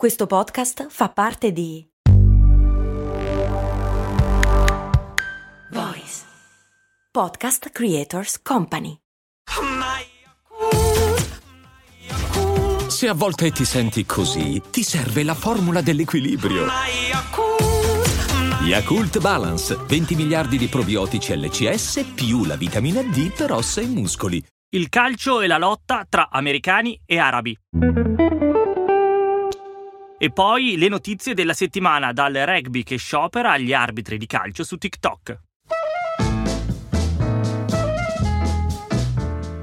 Questo podcast fa parte di Voice Podcast Creators Company. Se a volte ti senti così, ti serve la formula dell'equilibrio. Yakult Balance, 20 miliardi di probiotici LCS più la vitamina D per ossa e muscoli. Il calcio e la lotta tra americani e arabi. E poi le notizie della settimana dal rugby che sciopera agli arbitri di calcio su TikTok.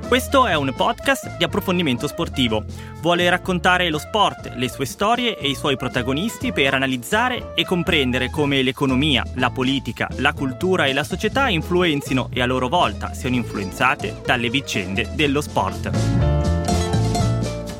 Questo è un podcast di approfondimento sportivo. Vuole raccontare lo sport, le sue storie e i suoi protagonisti per analizzare e comprendere come l'economia, la politica, la cultura e la società influenzino e a loro volta siano influenzate dalle vicende dello sport.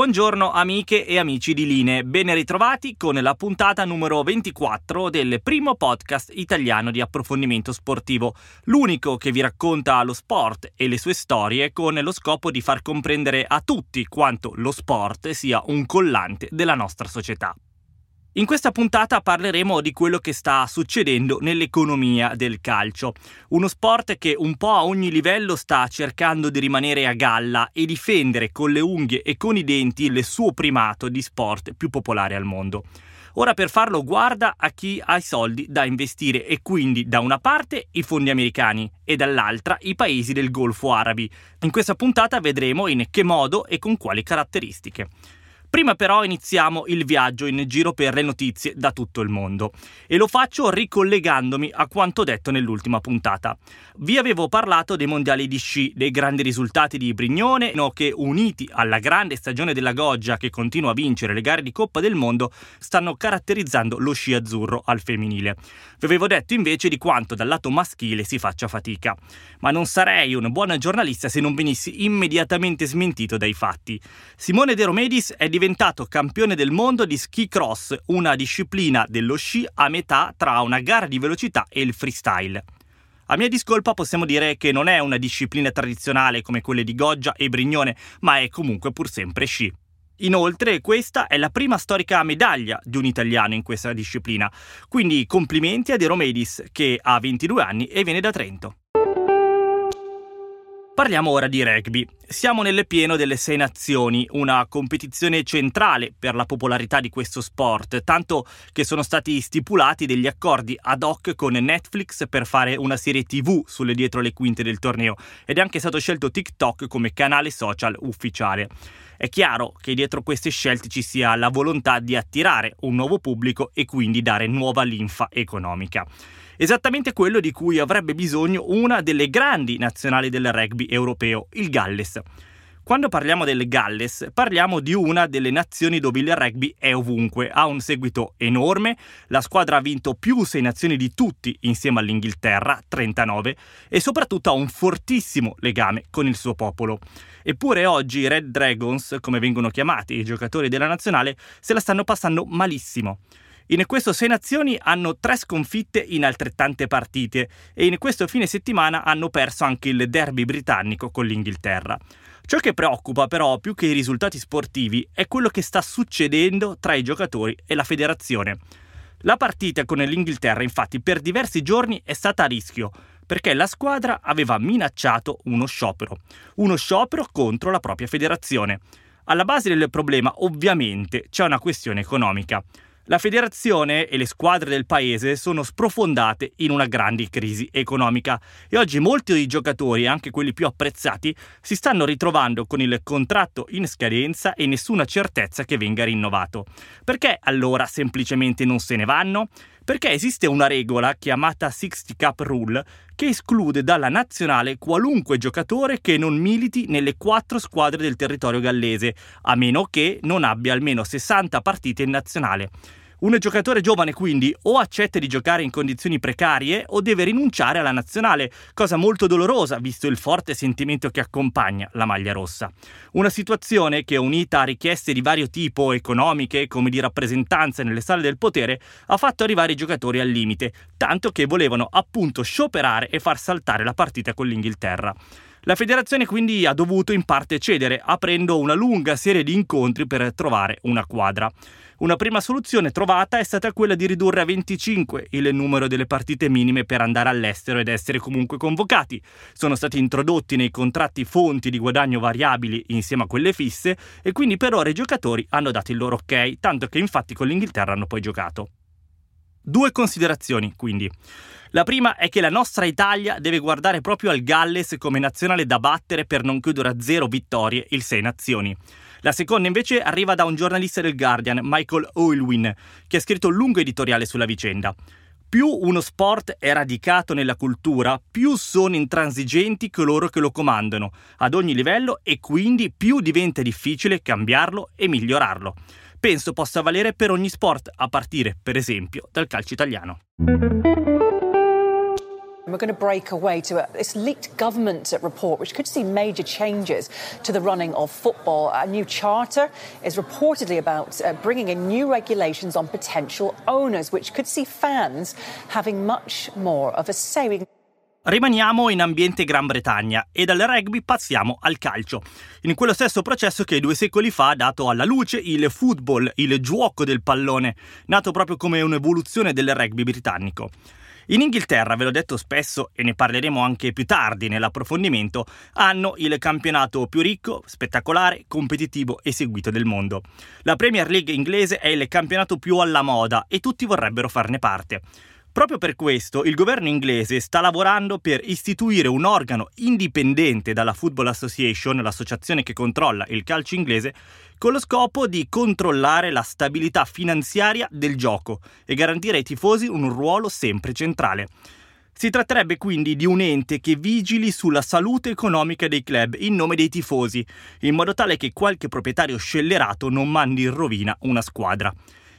Buongiorno amiche e amici di Linee, ben ritrovati con la puntata numero 24 del primo podcast italiano di approfondimento sportivo, l'unico che vi racconta lo sport e le sue storie con lo scopo di far comprendere a tutti quanto lo sport sia un collante della nostra società. In questa puntata parleremo di quello che sta succedendo nell'economia del calcio, uno sport che un po' a ogni livello sta cercando di rimanere a galla e difendere con le unghie e con i denti il suo primato di sport più popolare al mondo. Ora per farlo guarda a chi ha i soldi da investire e quindi da una parte i fondi americani e dall'altra i paesi del Golfo arabi. In questa puntata vedremo in che modo e con quali caratteristiche. Prima però iniziamo il viaggio in giro per le notizie da tutto il mondo e lo faccio ricollegandomi a quanto detto nell'ultima puntata. Vi avevo parlato dei mondiali di sci, dei grandi risultati di Brignone, no, che uniti alla grande stagione della Goggia che continua a vincere le gare di Coppa del Mondo stanno caratterizzando lo sci azzurro al femminile. Vi avevo detto invece di quanto dal lato maschile si faccia fatica, ma non sarei un buon giornalista se non venissi immediatamente smentito dai fatti. Simone De Romedis è diventato campione del mondo di ski cross, una disciplina dello sci a metà tra una gara di velocità e il freestyle. A mia discolpa possiamo dire che non è una disciplina tradizionale come quelle di Goggia e Brignone, ma è comunque pur sempre sci. Inoltre questa è la prima storica medaglia di un italiano in questa disciplina, quindi complimenti a De Romedis che ha 22 anni e viene da Trento. Parliamo ora di rugby. Siamo nelle pieno delle Sei Nazioni, una competizione centrale per la popolarità di questo sport, tanto che sono stati stipulati degli accordi ad hoc con Netflix per fare una serie TV sulle dietro le quinte del torneo ed è anche stato scelto TikTok come canale social ufficiale. È chiaro che dietro queste scelte ci sia la volontà di attirare un nuovo pubblico e quindi dare nuova linfa economica esattamente quello di cui avrebbe bisogno una delle grandi nazionali del rugby europeo, il Galles. Quando parliamo del Galles, parliamo di una delle nazioni dove il rugby è ovunque, ha un seguito enorme, la squadra ha vinto più sei nazioni di tutti insieme all'Inghilterra, 39, e soprattutto ha un fortissimo legame con il suo popolo. Eppure oggi i Red Dragons, come vengono chiamati i giocatori della nazionale, se la stanno passando malissimo. In questo Sei Nazioni hanno tre sconfitte in altrettante partite e in questo fine settimana hanno perso anche il derby britannico con l'Inghilterra. Ciò che preoccupa però più che i risultati sportivi è quello che sta succedendo tra i giocatori e la federazione. La partita con l'Inghilterra infatti per diversi giorni è stata a rischio perché la squadra aveva minacciato uno sciopero, uno sciopero contro la propria federazione. Alla base del problema ovviamente c'è una questione economica. La federazione e le squadre del paese sono sprofondate in una grande crisi economica e oggi molti dei giocatori, anche quelli più apprezzati, si stanno ritrovando con il contratto in scadenza e nessuna certezza che venga rinnovato. Perché allora semplicemente non se ne vanno? Perché esiste una regola chiamata 60 Cup Rule che esclude dalla nazionale qualunque giocatore che non militi nelle quattro squadre del territorio gallese, a meno che non abbia almeno 60 partite in nazionale. Un giocatore giovane quindi o accetta di giocare in condizioni precarie o deve rinunciare alla nazionale, cosa molto dolorosa visto il forte sentimento che accompagna la maglia rossa. Una situazione che unita a richieste di vario tipo economiche come di rappresentanza nelle sale del potere ha fatto arrivare i giocatori al limite, tanto che volevano appunto scioperare e far saltare la partita con l'Inghilterra. La federazione quindi ha dovuto in parte cedere, aprendo una lunga serie di incontri per trovare una quadra. Una prima soluzione trovata è stata quella di ridurre a 25 il numero delle partite minime per andare all'estero ed essere comunque convocati. Sono stati introdotti nei contratti fonti di guadagno variabili insieme a quelle fisse e quindi per ora i giocatori hanno dato il loro ok, tanto che infatti con l'Inghilterra hanno poi giocato. Due considerazioni, quindi. La prima è che la nostra Italia deve guardare proprio al Galles come nazionale da battere per non chiudere a zero vittorie il Sei Nazioni. La seconda invece arriva da un giornalista del Guardian, Michael Oilwin, che ha scritto un lungo editoriale sulla vicenda. Più uno sport è radicato nella cultura, più sono intransigenti coloro che lo comandano, ad ogni livello, e quindi più diventa difficile cambiarlo e migliorarlo. Penso possa valere per ogni sport, a partire, per esempio, dal calcio italiano. We're going to break away to a, this leaked government report, which could see major changes to the running of football. A new charter is reportedly about uh, bringing in new regulations on potential owners, which could see fans having much more of a say. Rimaniamo in ambiente Gran Bretagna e dal rugby passiamo al calcio, in quello stesso processo che due secoli fa ha dato alla luce il football, il gioco del pallone, nato proprio come un'evoluzione del rugby britannico. In Inghilterra, ve l'ho detto spesso e ne parleremo anche più tardi nell'approfondimento, hanno il campionato più ricco, spettacolare, competitivo e seguito del mondo. La Premier League inglese è il campionato più alla moda e tutti vorrebbero farne parte. Proprio per questo il governo inglese sta lavorando per istituire un organo indipendente dalla Football Association, l'associazione che controlla il calcio inglese, con lo scopo di controllare la stabilità finanziaria del gioco e garantire ai tifosi un ruolo sempre centrale. Si tratterebbe quindi di un ente che vigili sulla salute economica dei club in nome dei tifosi, in modo tale che qualche proprietario scellerato non mandi in rovina una squadra.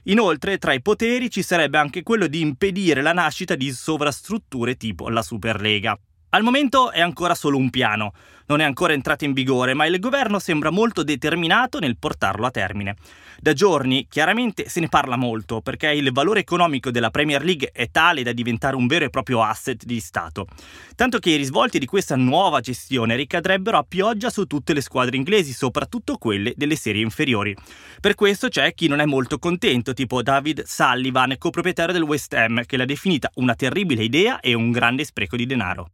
Inoltre, tra i poteri ci sarebbe anche quello di impedire la nascita di sovrastrutture tipo la Superlega. Al momento è ancora solo un piano, non è ancora entrato in vigore, ma il governo sembra molto determinato nel portarlo a termine. Da giorni chiaramente se ne parla molto, perché il valore economico della Premier League è tale da diventare un vero e proprio asset di Stato. Tanto che i risvolti di questa nuova gestione ricadrebbero a pioggia su tutte le squadre inglesi, soprattutto quelle delle serie inferiori. Per questo c'è chi non è molto contento, tipo David Sullivan, coproprietario del West Ham, che l'ha definita una terribile idea e un grande spreco di denaro.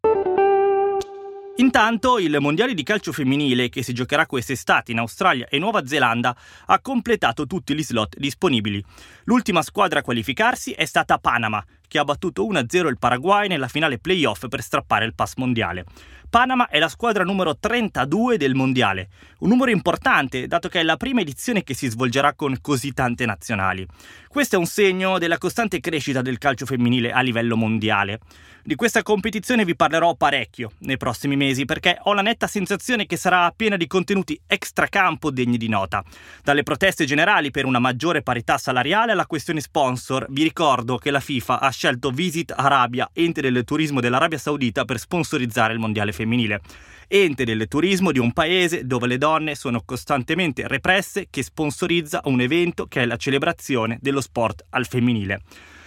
Intanto il mondiale di calcio femminile che si giocherà quest'estate in Australia e Nuova Zelanda ha completato tutti gli slot disponibili. L'ultima squadra a qualificarsi è stata Panama, che ha battuto 1-0 il Paraguay nella finale playoff per strappare il pass mondiale. Panama è la squadra numero 32 del mondiale, un numero importante dato che è la prima edizione che si svolgerà con così tante nazionali. Questo è un segno della costante crescita del calcio femminile a livello mondiale. Di questa competizione vi parlerò parecchio nei prossimi mesi perché ho la netta sensazione che sarà piena di contenuti extracampo degni di nota. Dalle proteste generali per una maggiore parità salariale alla questione sponsor, vi ricordo che la FIFA ha scelto Visit Arabia, ente del turismo dell'Arabia Saudita, per sponsorizzare il mondiale femminile. Ente del turismo di un paese dove le donne sono costantemente represse che sponsorizza un evento che è la celebrazione dello sport al femminile.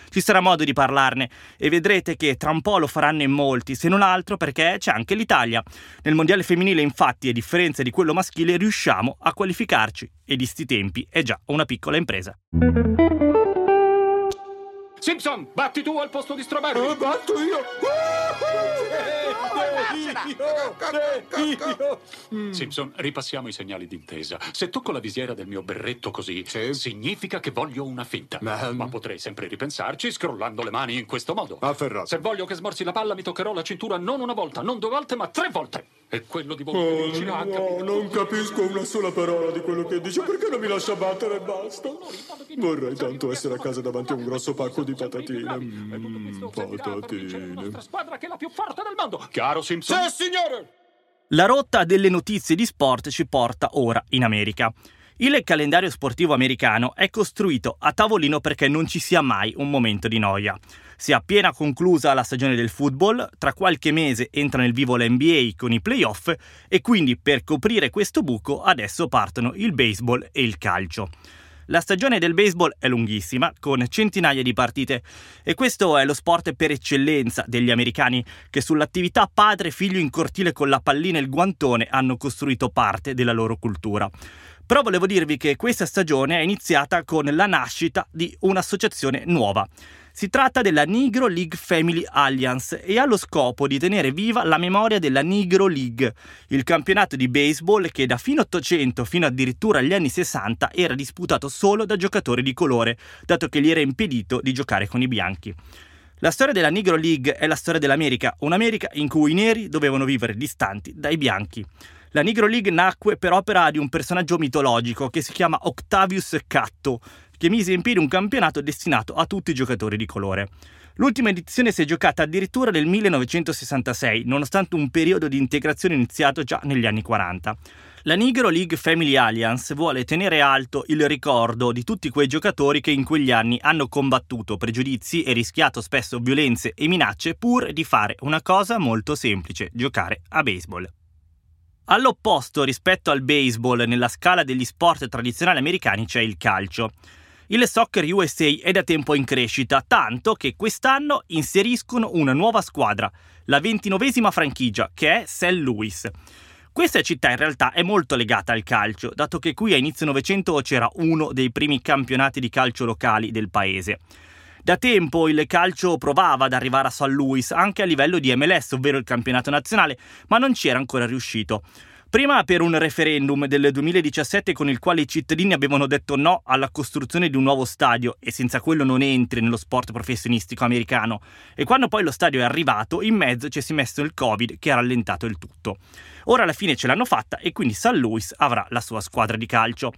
Ci sarà modo di parlarne e vedrete che tra un po' lo faranno in molti, se non altro perché c'è anche l'Italia. Nel mondiale femminile, infatti, a differenza di quello maschile, riusciamo a qualificarci e di sti tempi è già una piccola impresa. Simpson, batti tu al posto di Strawberry. Oh, batto io. Simpson, ripassiamo i segnali d'intesa. Se tocco la visiera del mio berretto così, Sì. significa che voglio una finta. Ma- Ma potrei sempre ripensarci scrollando le mani in questo modo. Afferrato. Se voglio che smorzi la palla, mi toccherò la cintura non una volta, non due volte, ma tre volte. E quello di Oh, Volperici ha no, capito. non capisco una sola parola di quello che dice. Perché non mi lascia battere e basta? Vorrei tanto essere a casa davanti a un grosso pacco di patatine. Mm, patatine. nostra squadra che è la più forte del mondo. Chiaro, Simpson? Sì, signore! La rotta delle notizie di sport ci porta ora in America. Il calendario sportivo americano è costruito a tavolino perché non ci sia mai un momento di noia. Si è appena conclusa la stagione del football, tra qualche mese entra nel vivo l'NBA con i playoff e quindi per coprire questo buco adesso partono il baseball e il calcio. La stagione del baseball è lunghissima, con centinaia di partite, e questo è lo sport per eccellenza degli americani che sull'attività padre-figlio in cortile con la pallina e il guantone hanno costruito parte della loro cultura. Però volevo dirvi che questa stagione è iniziata con la nascita di un'associazione nuova. Si tratta della Negro League Family Alliance e ha lo scopo di tenere viva la memoria della Negro League, il campionato di baseball che da fine 800 fino addirittura agli anni 60 era disputato solo da giocatori di colore, dato che gli era impedito di giocare con i bianchi. La storia della Negro League è la storia dell'America, un'America in cui i neri dovevano vivere distanti dai bianchi. La Negro League nacque per opera di un personaggio mitologico che si chiama Octavius Catto, che mise in piedi un campionato destinato a tutti i giocatori di colore. L'ultima edizione si è giocata addirittura nel 1966, nonostante un periodo di integrazione iniziato già negli anni 40. La Negro League Family Alliance vuole tenere alto il ricordo di tutti quei giocatori che in quegli anni hanno combattuto pregiudizi e rischiato spesso violenze e minacce pur di fare una cosa molto semplice, giocare a baseball. All'opposto rispetto al baseball nella scala degli sport tradizionali americani c'è il calcio. Il Soccer USA è da tempo in crescita, tanto che quest'anno inseriscono una nuova squadra, la ventinovesima franchigia, che è St. Louis. Questa città in realtà è molto legata al calcio, dato che qui a inizio Novecento c'era uno dei primi campionati di calcio locali del paese. Da tempo il calcio provava ad arrivare a St. Louis anche a livello di MLS, ovvero il campionato nazionale, ma non ci era ancora riuscito. Prima per un referendum del 2017 con il quale i cittadini avevano detto no alla costruzione di un nuovo stadio e senza quello non entri nello sport professionistico americano. E quando poi lo stadio è arrivato, in mezzo ci si è messo il Covid che ha rallentato il tutto. Ora alla fine ce l'hanno fatta e quindi St. Louis avrà la sua squadra di calcio.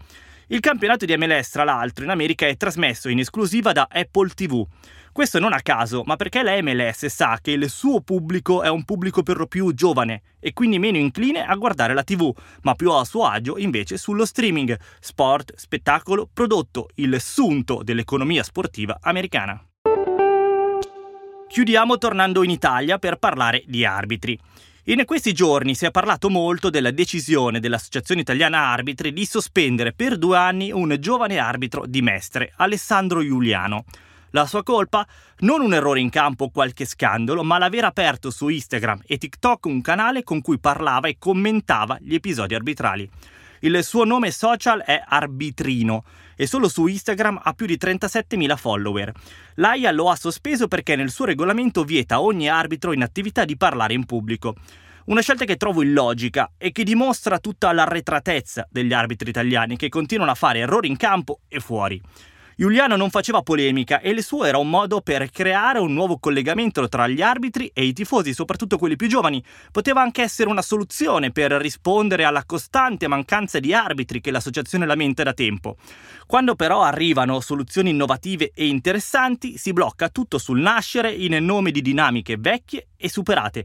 Il campionato di MLS, tra l'altro, in America è trasmesso in esclusiva da Apple TV. Questo non a caso, ma perché la MLS sa che il suo pubblico è un pubblico per lo più giovane e quindi meno incline a guardare la TV, ma più a suo agio invece sullo streaming, sport, spettacolo, prodotto, il sunto dell'economia sportiva americana. Chiudiamo tornando in Italia per parlare di arbitri. In questi giorni si è parlato molto della decisione dell'Associazione Italiana Arbitri di sospendere per due anni un giovane arbitro di Mestre, Alessandro Giuliano. La sua colpa? Non un errore in campo o qualche scandalo, ma l'aver aperto su Instagram e TikTok un canale con cui parlava e commentava gli episodi arbitrali. Il suo nome social è Arbitrino e solo su Instagram ha più di 37.000 follower. L'AIA lo ha sospeso perché nel suo regolamento vieta a ogni arbitro in attività di parlare in pubblico. Una scelta che trovo illogica e che dimostra tutta l'arretratezza degli arbitri italiani che continuano a fare errori in campo e fuori. Giuliano non faceva polemica e il suo era un modo per creare un nuovo collegamento tra gli arbitri e i tifosi, soprattutto quelli più giovani. Poteva anche essere una soluzione per rispondere alla costante mancanza di arbitri che l'associazione lamenta da tempo. Quando però arrivano soluzioni innovative e interessanti, si blocca tutto sul nascere in nome di dinamiche vecchie e superate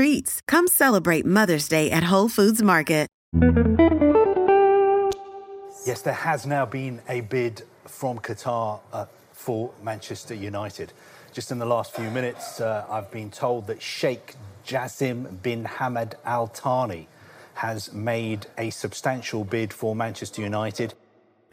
treats. Come celebrate Mother's Day at Whole Foods Market. Yes, there has now been a bid from Qatar uh, for Manchester United. Just in the last few minutes, uh, I've been told that Sheikh Jassim bin Hamad Al Thani has made a substantial bid for Manchester United.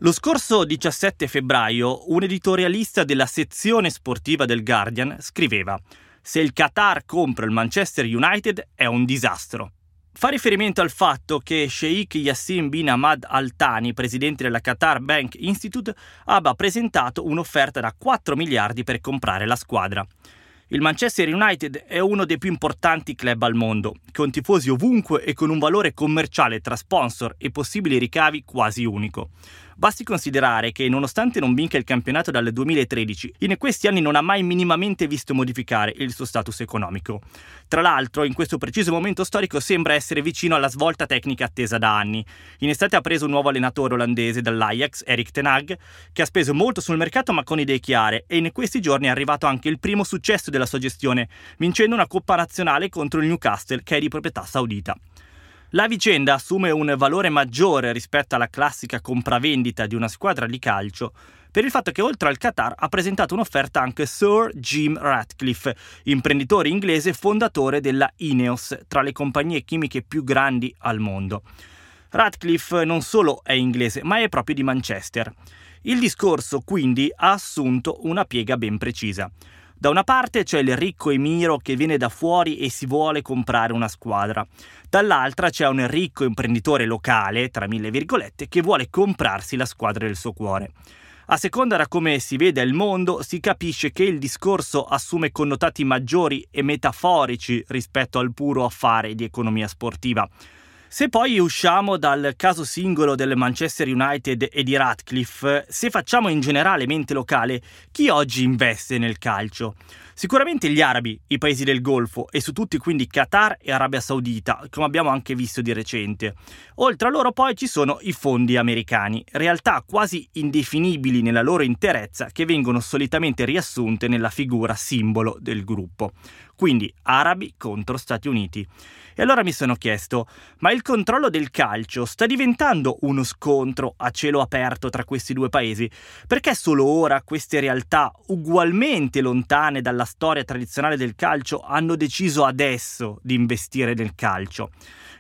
Lo scorso 17 febbraio, un editorialista della sezione sportiva del Guardian scriveva se il Qatar compra il Manchester United è un disastro. Fa riferimento al fatto che Sheikh Yassin bin Ahmad Al Thani, presidente della Qatar Bank Institute, abbia presentato un'offerta da 4 miliardi per comprare la squadra. Il Manchester United è uno dei più importanti club al mondo, con tifosi ovunque e con un valore commerciale tra sponsor e possibili ricavi quasi unico. Basti considerare che, nonostante non vinca il campionato dal 2013, in questi anni non ha mai minimamente visto modificare il suo status economico. Tra l'altro, in questo preciso momento storico sembra essere vicino alla svolta tecnica attesa da anni. In estate ha preso un nuovo allenatore olandese dall'Ajax, Erik Ten Hag, che ha speso molto sul mercato ma con idee chiare e in questi giorni è arrivato anche il primo successo della sua gestione, vincendo una Coppa Nazionale contro il Newcastle che è di proprietà saudita. La vicenda assume un valore maggiore rispetto alla classica compravendita di una squadra di calcio per il fatto che oltre al Qatar ha presentato un'offerta anche Sir Jim Ratcliffe, imprenditore inglese fondatore della Ineos, tra le compagnie chimiche più grandi al mondo. Ratcliffe non solo è inglese, ma è proprio di Manchester. Il discorso quindi ha assunto una piega ben precisa. Da una parte c'è il ricco Emiro che viene da fuori e si vuole comprare una squadra. Dall'altra c'è un ricco imprenditore locale, tra mille virgolette, che vuole comprarsi la squadra del suo cuore. A seconda da come si vede il mondo, si capisce che il discorso assume connotati maggiori e metaforici rispetto al puro affare di economia sportiva. Se poi usciamo dal caso singolo del Manchester United e di Ratcliffe, se facciamo in generale mente locale, chi oggi investe nel calcio? Sicuramente gli arabi, i paesi del Golfo e su tutti quindi Qatar e Arabia Saudita, come abbiamo anche visto di recente. Oltre a loro poi ci sono i fondi americani, realtà quasi indefinibili nella loro interezza che vengono solitamente riassunte nella figura simbolo del gruppo. Quindi arabi contro Stati Uniti. E allora mi sono chiesto, ma il controllo del calcio sta diventando uno scontro a cielo aperto tra questi due paesi? Perché solo ora queste realtà, ugualmente lontane dalla storia tradizionale del calcio, hanno deciso adesso di investire nel calcio?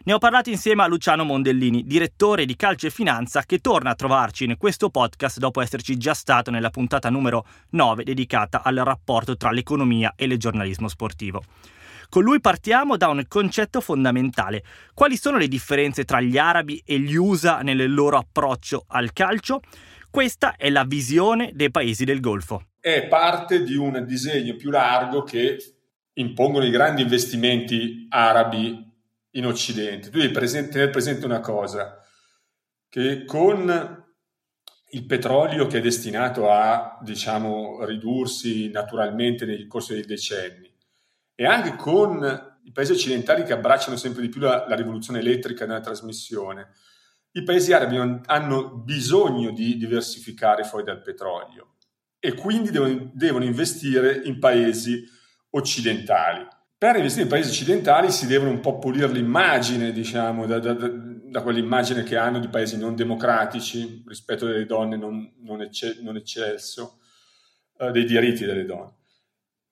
Ne ho parlato insieme a Luciano Mondellini, direttore di Calcio e Finanza, che torna a trovarci in questo podcast dopo esserci già stato nella puntata numero 9 dedicata al rapporto tra l'economia e il giornalismo sportivo. Con lui partiamo da un concetto fondamentale. Quali sono le differenze tra gli arabi e gli USA nel loro approccio al calcio? Questa è la visione dei paesi del Golfo. È parte di un disegno più largo che impongono i grandi investimenti arabi in Occidente. Tu devi presente, tenere presente una cosa, che con il petrolio che è destinato a, diciamo, ridursi naturalmente nel corso dei decenni, e anche con i paesi occidentali che abbracciano sempre di più la, la rivoluzione elettrica nella trasmissione, i paesi arabi hanno bisogno di diversificare fuori dal petrolio e quindi devono, devono investire in paesi occidentali. Per investire in paesi occidentali si devono un po' pulire l'immagine, diciamo, da, da, da quell'immagine che hanno di paesi non democratici, rispetto delle donne non, non, ecce, non eccelso, eh, dei diritti delle donne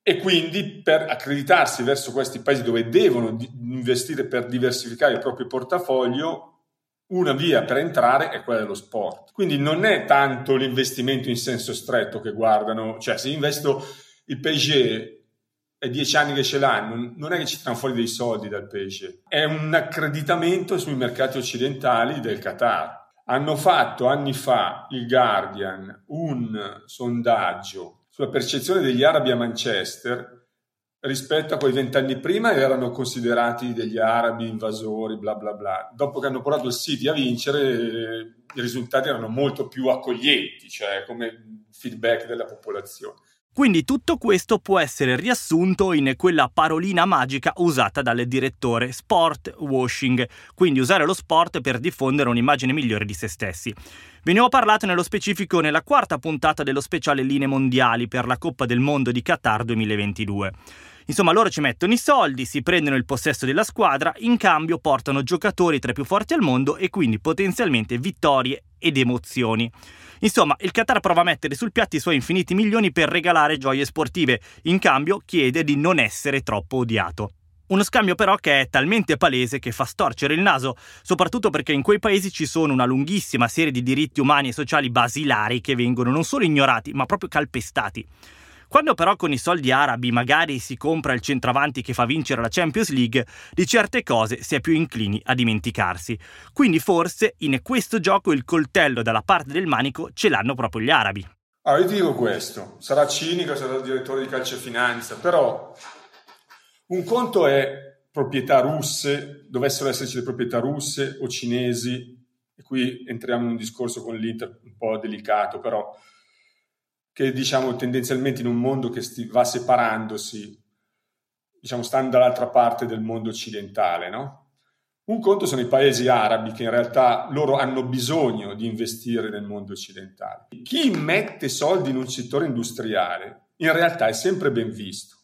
e quindi per accreditarsi verso questi paesi dove devono investire per diversificare il proprio portafoglio, una via per entrare è quella dello sport. Quindi non è tanto l'investimento in senso stretto che guardano, cioè se investo il PSG è dieci anni che ce l'hanno, non è che ci tirano fuori dei soldi dal PSG, è un accreditamento sui mercati occidentali del Qatar. Hanno fatto anni fa il Guardian un sondaggio sulla percezione degli arabi a Manchester rispetto a quei vent'anni prima erano considerati degli arabi invasori, bla bla bla. Dopo che hanno portato il City a vincere, i risultati erano molto più accoglienti, cioè come feedback della popolazione. Quindi tutto questo può essere riassunto in quella parolina magica usata dal direttore sport washing, quindi usare lo sport per diffondere un'immagine migliore di se stessi. Ve ne ho parlato nello specifico nella quarta puntata dello speciale Linee Mondiali per la Coppa del Mondo di Qatar 2022. Insomma, loro ci mettono i soldi, si prendono il possesso della squadra, in cambio portano giocatori tra i più forti al mondo e quindi potenzialmente vittorie ed emozioni. Insomma, il Qatar prova a mettere sul piatto i suoi infiniti milioni per regalare gioie sportive, in cambio chiede di non essere troppo odiato. Uno scambio però che è talmente palese che fa storcere il naso, soprattutto perché in quei paesi ci sono una lunghissima serie di diritti umani e sociali basilari che vengono non solo ignorati, ma proprio calpestati. Quando però con i soldi arabi magari si compra il centravanti che fa vincere la Champions League, di certe cose si è più inclini a dimenticarsi. Quindi forse in questo gioco il coltello dalla parte del manico ce l'hanno proprio gli arabi. Ah, io dico questo, sarà cinico, sarà il direttore di calcio e finanza, però un conto è proprietà russe, dovessero esserci le proprietà russe o cinesi qui entriamo in un discorso con l'Inter un po' delicato, però che diciamo tendenzialmente in un mondo che sti, va separandosi, diciamo, stanno dall'altra parte del mondo occidentale, no? Un conto sono i paesi arabi che in realtà loro hanno bisogno di investire nel mondo occidentale. Chi mette soldi in un settore industriale in realtà è sempre ben visto.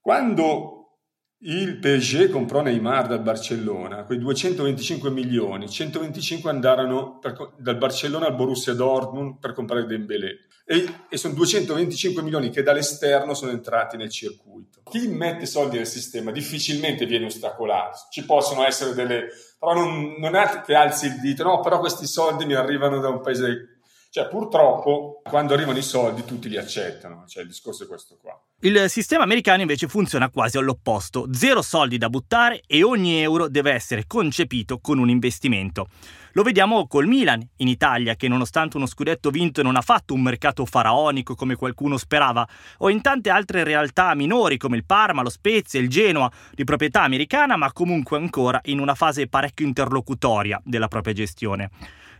Quando il PSG comprò Neymar dal Barcellona, quei 225 milioni, 125 andarono per, dal Barcellona al Borussia Dortmund per comprare Dembélé e, e, sono 225 milioni che dall'esterno sono entrati nel circuito. Chi mette soldi nel sistema difficilmente viene ostacolato, ci possono essere delle... però non, non è che alzi il dito, no, però questi soldi mi arrivano da un paese cioè, purtroppo, quando arrivano i soldi, tutti li accettano. Cioè, il discorso è questo qua. Il sistema americano invece funziona quasi all'opposto. Zero soldi da buttare e ogni euro deve essere concepito con un investimento. Lo vediamo col Milan in Italia, che nonostante uno scudetto vinto non ha fatto un mercato faraonico come qualcuno sperava, o in tante altre realtà minori come il Parma, lo Spezia, il Genoa, di proprietà americana, ma comunque ancora in una fase parecchio interlocutoria della propria gestione.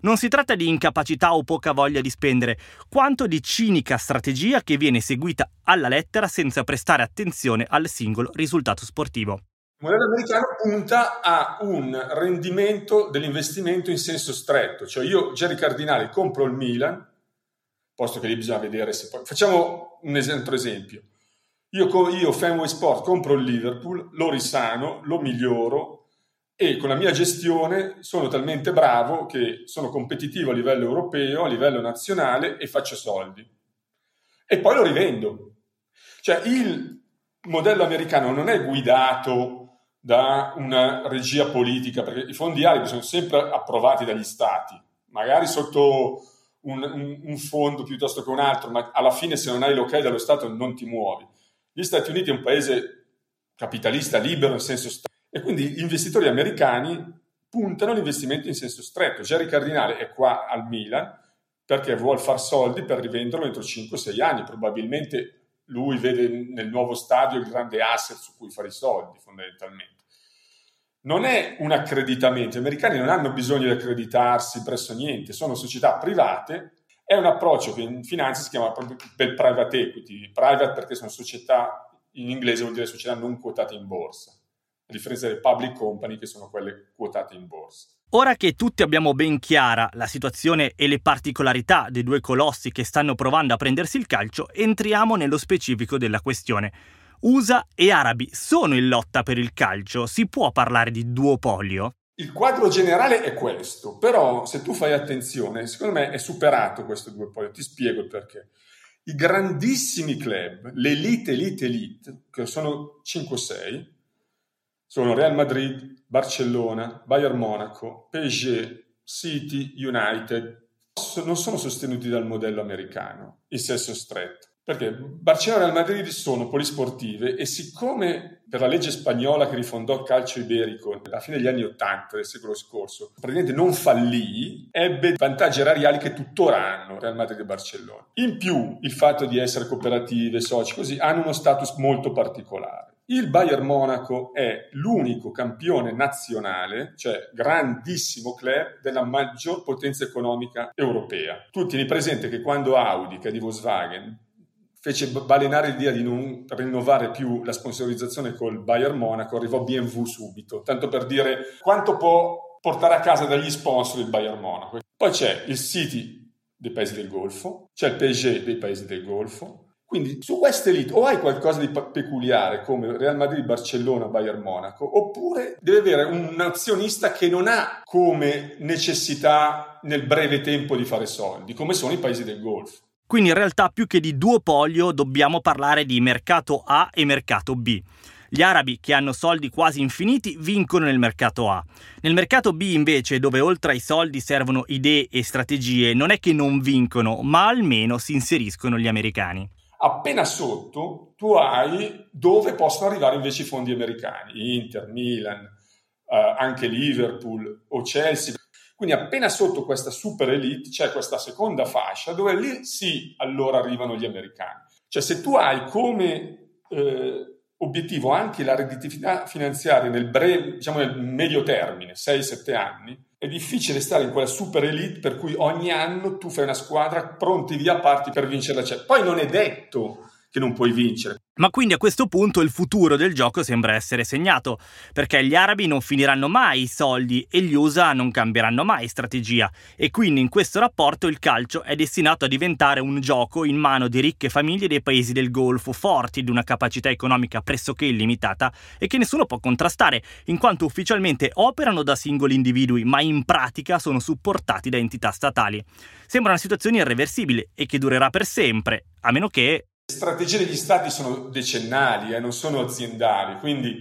Non si tratta di incapacità o poca voglia di spendere, quanto di cinica strategia che viene seguita alla lettera senza prestare attenzione al singolo risultato sportivo. Il modello americano punta a un rendimento dell'investimento in senso stretto, cioè io, Jerry Cardinale, compro il Milan, posto che lì bisogna vedere se poi... Facciamo un altro esempio. Io, io Fenway Sport, compro il Liverpool, lo risano, lo miglioro, e con la mia gestione sono talmente bravo che sono competitivo a livello europeo, a livello nazionale e faccio soldi. E poi lo rivendo. Cioè il modello americano non è guidato da una regia politica, perché i fondi arabi sono sempre approvati dagli stati, magari sotto un, un, un fondo piuttosto che un altro, ma alla fine se non hai l'ok dallo Stato non ti muovi. Gli Stati Uniti è un paese capitalista libero in senso stretto e quindi gli investitori americani puntano l'investimento in senso stretto. Jerry Cardinale è qua al Milan perché vuole far soldi per rivenderlo entro 5-6 anni. Probabilmente lui vede nel nuovo stadio il grande asset su cui fare i soldi, fondamentalmente. Non è un accreditamento, gli americani non hanno bisogno di accreditarsi presso niente, sono società private, è un approccio che in finanza si chiama proprio per private equity, private perché sono società, in inglese vuol dire società non quotate in borsa a differenza delle public company che sono quelle quotate in borsa. Ora che tutti abbiamo ben chiara la situazione e le particolarità dei due colossi che stanno provando a prendersi il calcio, entriamo nello specifico della questione. USA e arabi sono in lotta per il calcio? Si può parlare di duopolio? Il quadro generale è questo, però se tu fai attenzione, secondo me è superato questo duopolio, ti spiego il perché. I grandissimi club, l'elite, elite, elite, che sono 5-6, sono Real Madrid, Barcellona, Bayern Monaco, PSG, City, United. Non sono sostenuti dal modello americano in senso stretto. Perché Barcellona e Real Madrid sono polisportive e siccome per la legge spagnola che rifondò il calcio iberico alla fine degli anni Ottanta del secolo scorso, praticamente non fallì, ebbe vantaggi erariali che tuttora hanno Real Madrid e Barcellona. In più, il fatto di essere cooperative, soci, così, hanno uno status molto particolare. Il Bayern Monaco è l'unico campione nazionale, cioè grandissimo club della maggior potenza economica europea. Tu tieni presente che quando Audi, che è di Volkswagen, fece balenare l'idea di non rinnovare più la sponsorizzazione col Bayern Monaco, arrivò BMW subito, tanto per dire quanto può portare a casa dagli sponsor il Bayern Monaco. Poi c'è il City dei paesi del Golfo, c'è il PSG dei paesi del Golfo, quindi su queste elite o hai qualcosa di peculiare come Real Madrid, Barcellona, Bayern Monaco, oppure deve avere un azionista che non ha come necessità nel breve tempo di fare soldi, come sono i paesi del Golfo. Quindi in realtà più che di duopolio dobbiamo parlare di mercato A e mercato B. Gli arabi, che hanno soldi quasi infiniti, vincono nel mercato A. Nel mercato B, invece, dove oltre ai soldi servono idee e strategie, non è che non vincono, ma almeno si inseriscono gli americani. Appena sotto tu hai dove possono arrivare invece i fondi americani, Inter, Milan, eh, anche Liverpool o Chelsea. Quindi appena sotto questa super elite c'è questa seconda fascia dove lì sì, allora arrivano gli americani. Cioè se tu hai come eh, obiettivo anche la redditività finanziaria nel breve, diciamo nel medio termine, 6-7 anni, è difficile stare in quella super elite per cui ogni anno tu fai una squadra pronti via parti per vincere la Poi non è detto che non puoi vincere. Ma quindi a questo punto il futuro del gioco sembra essere segnato, perché gli arabi non finiranno mai i soldi e gli USA non cambieranno mai strategia, e quindi in questo rapporto il calcio è destinato a diventare un gioco in mano di ricche famiglie dei paesi del Golfo, forti di una capacità economica pressoché illimitata e che nessuno può contrastare, in quanto ufficialmente operano da singoli individui, ma in pratica sono supportati da entità statali. Sembra una situazione irreversibile e che durerà per sempre, a meno che strategie degli stati sono decennali, eh, non sono aziendali, quindi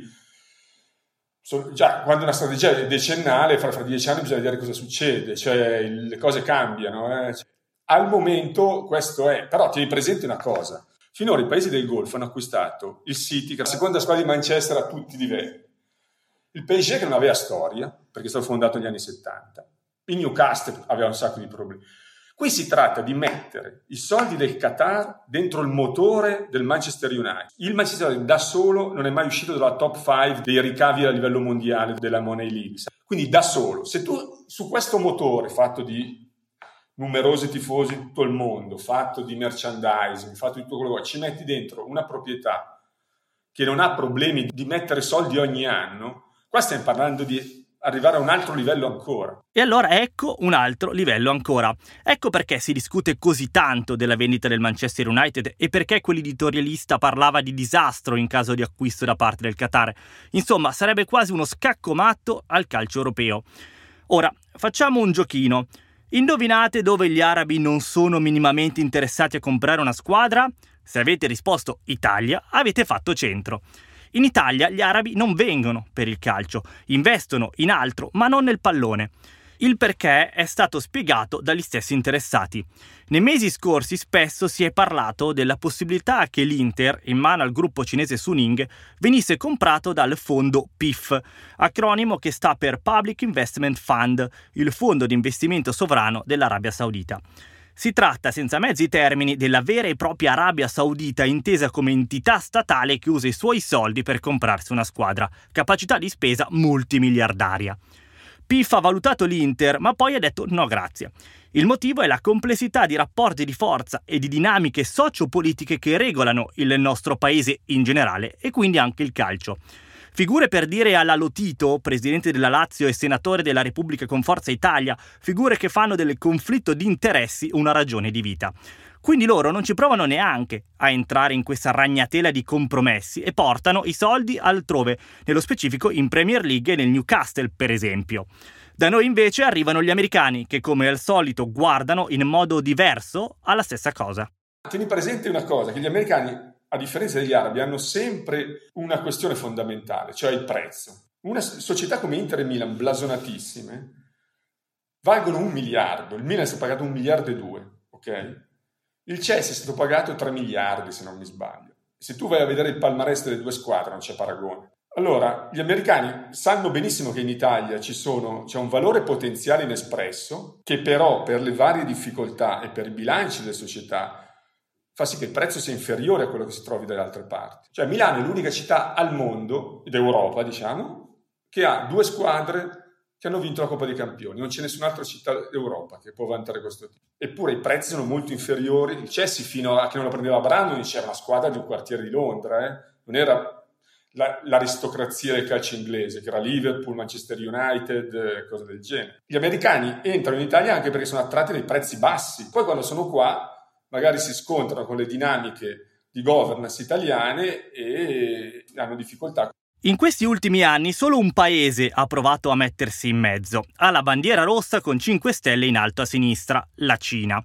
so, già quando una strategia è decennale, fra, fra, dieci anni bisogna vedere cosa succede, cioè le cose cambiano. Eh. Al momento questo è, però tieni presente una cosa, finora i paesi del Golfo hanno acquistato il City, che la seconda squadra di Manchester a tutti i livelli, il PSG che non aveva storia, perché è stato fondato negli anni 70, il Newcastle aveva un sacco di problemi. Qui si tratta di mettere i soldi del Qatar dentro il motore del Manchester United. Il Manchester United da solo non è mai uscito dalla top 5 dei ricavi a livello mondiale della Money League. Quindi da solo, se tu su questo motore fatto di numerosi tifosi di tutto il mondo, fatto di merchandising, fatto di tutto quello che vuoi, ci metti dentro una proprietà che non ha problemi di mettere soldi ogni anno, qua stiamo parlando di arrivare a un altro livello ancora. E allora ecco un altro livello ancora. Ecco perché si discute così tanto della vendita del Manchester United e perché quell'editorialista parlava di disastro in caso di acquisto da parte del Qatar. Insomma, sarebbe quasi uno scacco matto al calcio europeo. Ora, facciamo un giochino. Indovinate dove gli arabi non sono minimamente interessati a comprare una squadra? Se avete risposto Italia, avete fatto centro. In Italia gli arabi non vengono per il calcio, investono in altro, ma non nel pallone. Il perché è stato spiegato dagli stessi interessati. Nei mesi scorsi spesso si è parlato della possibilità che l'Inter, in mano al gruppo cinese Suning, venisse comprato dal fondo PIF, acronimo che sta per Public Investment Fund, il fondo di investimento sovrano dell'Arabia Saudita. Si tratta, senza mezzi termini, della vera e propria Arabia Saudita intesa come entità statale che usa i suoi soldi per comprarsi una squadra, capacità di spesa multimiliardaria. PIF ha valutato l'Inter, ma poi ha detto no grazie. Il motivo è la complessità di rapporti di forza e di dinamiche sociopolitiche che regolano il nostro paese in generale e quindi anche il calcio. Figure per dire alla Lotito, presidente della Lazio e senatore della Repubblica con Forza Italia, figure che fanno del conflitto di interessi una ragione di vita. Quindi loro non ci provano neanche a entrare in questa ragnatela di compromessi e portano i soldi altrove, nello specifico in Premier League e nel Newcastle, per esempio. Da noi invece arrivano gli americani che come al solito guardano in modo diverso alla stessa cosa. Tieni presente una cosa, che gli americani a differenza degli arabi, hanno sempre una questione fondamentale, cioè il prezzo. Una società come Inter e Milan, blasonatissime, valgono un miliardo. Il Milan è stato pagato un miliardo e due, ok? Il Chelsea è stato pagato 3 miliardi, se non mi sbaglio. Se tu vai a vedere il palmarès delle due squadre, non c'è paragone. Allora, gli americani sanno benissimo che in Italia sono, c'è un valore potenziale inespresso, che però per le varie difficoltà e per i bilanci delle società fa sì che il prezzo sia inferiore a quello che si trovi dalle altre parti. Cioè Milano è l'unica città al mondo, d'Europa diciamo, che ha due squadre che hanno vinto la Coppa dei Campioni. Non c'è nessun'altra città d'Europa che può vantare questo tipo. Eppure i prezzi sono molto inferiori. Il Chelsea fino a che non lo prendeva Brandon c'era una squadra di un quartiere di Londra, eh? non era la, l'aristocrazia del calcio inglese, che era Liverpool, Manchester United, cose del genere. Gli americani entrano in Italia anche perché sono attratti dai prezzi bassi. Poi quando sono qua magari si scontrano con le dinamiche di governance italiane e hanno difficoltà. In questi ultimi anni solo un paese ha provato a mettersi in mezzo. Ha la bandiera rossa con 5 stelle in alto a sinistra, la Cina.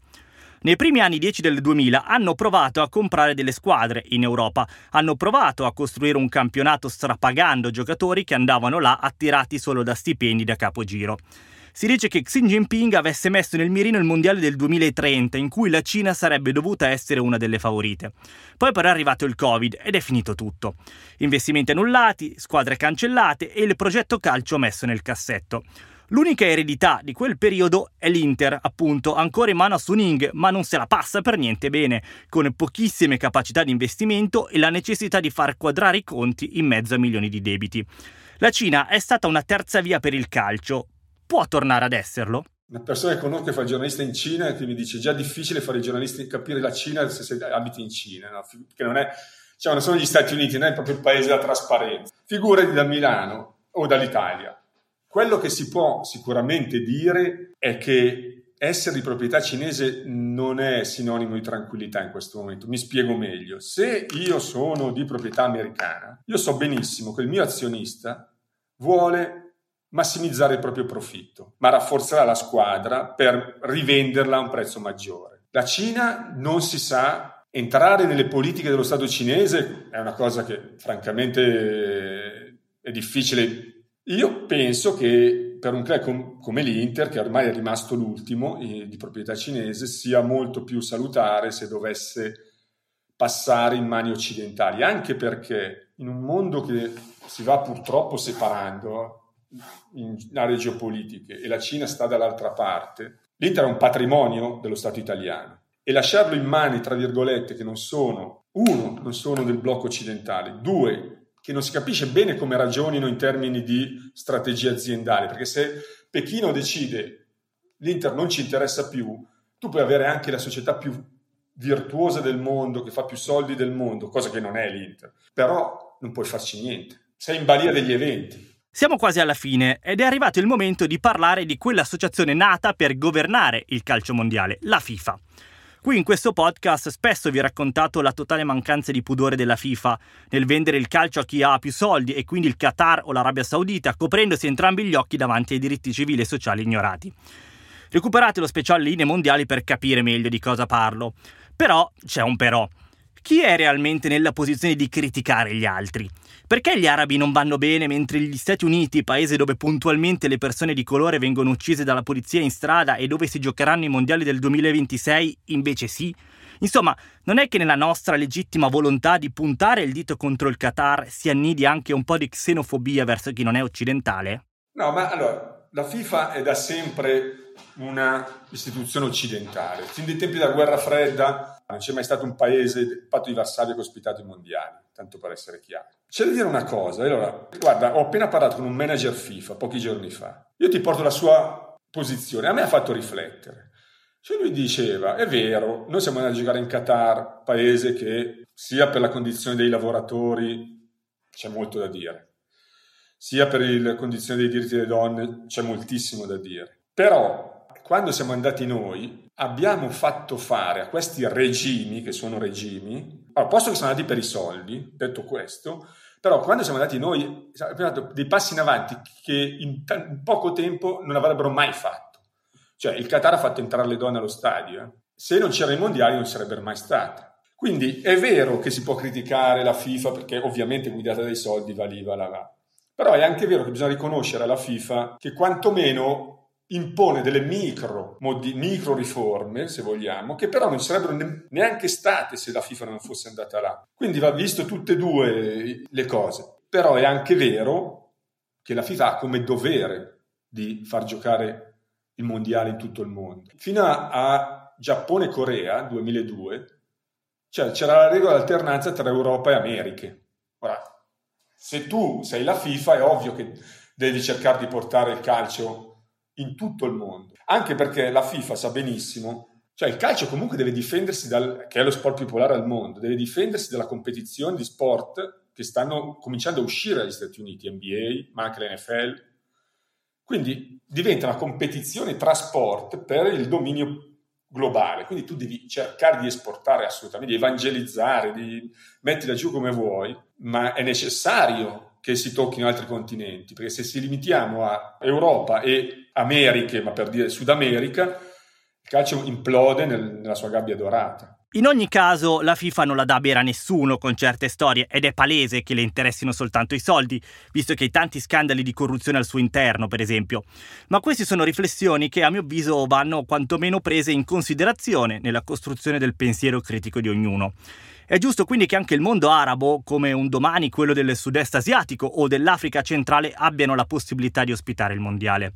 Nei primi anni 10 del 2000 hanno provato a comprare delle squadre in Europa, hanno provato a costruire un campionato strapagando giocatori che andavano là attirati solo da stipendi da capogiro. Si dice che Xi Jinping avesse messo nel mirino il mondiale del 2030, in cui la Cina sarebbe dovuta essere una delle favorite. Poi però è arrivato il Covid ed è finito tutto. Investimenti annullati, squadre cancellate e il progetto calcio messo nel cassetto. L'unica eredità di quel periodo è l'Inter, appunto, ancora in mano a Suning, ma non se la passa per niente bene, con pochissime capacità di investimento e la necessità di far quadrare i conti in mezzo a milioni di debiti. La Cina è stata una terza via per il calcio. Può tornare ad esserlo? Una persona che conosco che fa giornalista in Cina e che mi dice già difficile fare i giornalisti capire la Cina se, se abiti in Cina, no? che non, è, cioè non sono gli Stati Uniti, non è proprio il paese della trasparenza. Figurati da Milano o dall'Italia quello che si può sicuramente dire è che essere di proprietà cinese non è sinonimo di tranquillità in questo momento. Mi spiego meglio. Se io sono di proprietà americana, io so benissimo che il mio azionista vuole massimizzare il proprio profitto, ma rafforzerà la squadra per rivenderla a un prezzo maggiore. La Cina non si sa entrare nelle politiche dello Stato cinese è una cosa che francamente è difficile io penso che per un club come l'Inter, che ormai è rimasto l'ultimo eh, di proprietà cinese, sia molto più salutare se dovesse passare in mani occidentali, anche perché in un mondo che si va purtroppo separando in aree geopolitiche e la Cina sta dall'altra parte, l'Inter è un patrimonio dello Stato italiano e lasciarlo in mani, tra virgolette, che non sono, uno, non sono del blocco occidentale, due, che non si capisce bene come ragionino in termini di strategia aziendale, perché se Pechino decide l'Inter non ci interessa più, tu puoi avere anche la società più virtuosa del mondo, che fa più soldi del mondo, cosa che non è l'Inter, però non puoi farci niente, sei in balia degli eventi. Siamo quasi alla fine ed è arrivato il momento di parlare di quell'associazione nata per governare il calcio mondiale, la FIFA. Qui in questo podcast spesso vi ho raccontato la totale mancanza di pudore della FIFA nel vendere il calcio a chi ha più soldi e quindi il Qatar o l'Arabia Saudita, coprendosi entrambi gli occhi davanti ai diritti civili e sociali ignorati. Recuperate lo speciale linee mondiali per capire meglio di cosa parlo. Però c'è un però. Chi è realmente nella posizione di criticare gli altri? Perché gli arabi non vanno bene mentre gli Stati Uniti, paese dove puntualmente le persone di colore vengono uccise dalla polizia in strada e dove si giocheranno i mondiali del 2026, invece sì? Insomma, non è che nella nostra legittima volontà di puntare il dito contro il Qatar si annidi anche un po' di xenofobia verso chi non è occidentale? No, ma allora, la FIFA è da sempre una istituzione occidentale. Fin dai tempi della guerra fredda non c'è mai stato un paese, il patto di Varsavia, che ha ospitato i mondiali, tanto per essere chiaro. C'è da dire una cosa, allora, guarda, ho appena parlato con un manager FIFA pochi giorni fa. Io ti porto la sua posizione, a me ha fatto riflettere. Cioè lui diceva, è vero, noi siamo andati a giocare in Qatar, paese che sia per la condizione dei lavoratori c'è molto da dire, sia per la condizione dei diritti delle donne c'è moltissimo da dire. Però quando siamo andati noi, abbiamo fatto fare a questi regimi, che sono regimi, allora, posto che sono andati per i soldi, detto questo, però quando siamo andati noi abbiamo fatto dei passi in avanti che in, t- in, poco tempo non avrebbero mai fatto. Cioè il Qatar ha fatto entrare le donne allo stadio, eh? se non c'erano i mondiali non sarebbero mai state. Quindi è vero che si può criticare la FIFA perché ovviamente guidata dai soldi va lì, va là, va. Però è anche vero che bisogna riconoscere alla FIFA che quantomeno impone delle micro, modi, micro riforme, se vogliamo, che però non sarebbero ne- neanche state se la FIFA non fosse andata là. Quindi va visto tutte e due le cose. Però è anche vero che la FIFA ha come dovere di far giocare il mondiale in tutto il mondo. Fino a, a Giappone e Corea, 2002, cioè c'era la regola d'alternanza tra Europa e Americhe. Ora, se tu sei la FIFA è ovvio che devi cercare di portare il calcio in tutto il mondo. Anche perché la FIFA sa benissimo, cioè il calcio comunque deve difendersi dal, che è lo sport più popolare al mondo, deve difendersi dalla competizione di sport che stanno cominciando a uscire dagli Stati Uniti, NBA, ma anche l'NFL. Quindi diventa una competizione tra sport per il dominio globale, quindi tu devi cercare di esportare assolutamente, di evangelizzare, di metterla giù come vuoi, ma è necessario che si tocchino altri continenti, perché se si limitiamo a Europa e Americhe, ma per dire Sud America, il calcio implode nel, nella sua gabbia dorata. In ogni caso, la FIFA non la dà bere a nessuno con certe storie ed è palese che le interessino soltanto i soldi, visto che hai tanti scandali di corruzione al suo interno, per esempio. Ma queste sono riflessioni che a mio avviso vanno quantomeno prese in considerazione nella costruzione del pensiero critico di ognuno. È giusto quindi che anche il mondo arabo, come un domani quello del sud-est asiatico o dell'Africa centrale, abbiano la possibilità di ospitare il mondiale.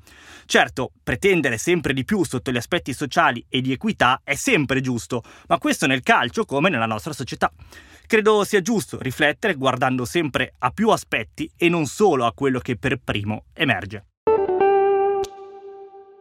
Certo, pretendere sempre di più sotto gli aspetti sociali e di equità è sempre giusto, ma questo nel calcio come nella nostra società. Credo sia giusto riflettere guardando sempre a più aspetti e non solo a quello che per primo emerge.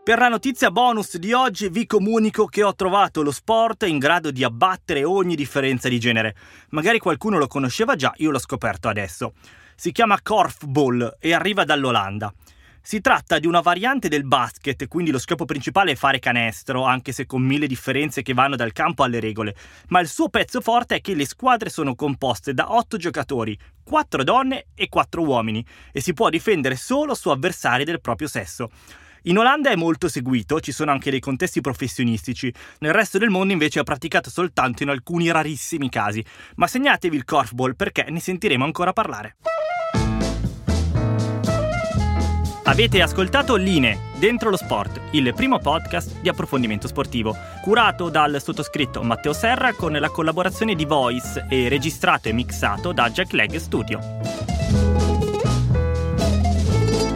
Per la notizia bonus di oggi vi comunico che ho trovato lo sport in grado di abbattere ogni differenza di genere. Magari qualcuno lo conosceva già, io l'ho scoperto adesso. Si chiama Korfball e arriva dall'Olanda. Si tratta di una variante del basket, quindi lo scopo principale è fare canestro, anche se con mille differenze che vanno dal campo alle regole. Ma il suo pezzo forte è che le squadre sono composte da otto giocatori, quattro donne e quattro uomini, e si può difendere solo su avversari del proprio sesso. In Olanda è molto seguito, ci sono anche dei contesti professionistici, nel resto del mondo invece è praticato soltanto in alcuni rarissimi casi, ma segnatevi il korfball perché ne sentiremo ancora parlare. Avete ascoltato Line, Dentro lo Sport, il primo podcast di approfondimento sportivo, curato dal sottoscritto Matteo Serra con la collaborazione di Voice e registrato e mixato da Jack Leg Studio.